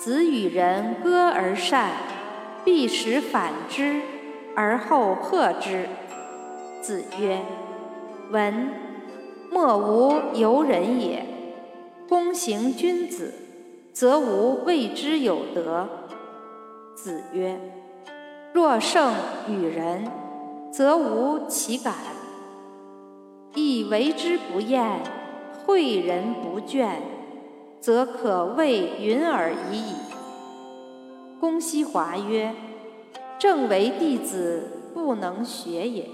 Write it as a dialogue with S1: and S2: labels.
S1: 子与人歌而善，必使反之，而后贺之。子曰：“闻莫无尤人也。公行君子，则无谓之有德。”子曰：“若圣与人，则无其感；亦为之不厌，诲人不倦。”则可谓云尔已矣。公西华曰：“正为弟子不能学也。”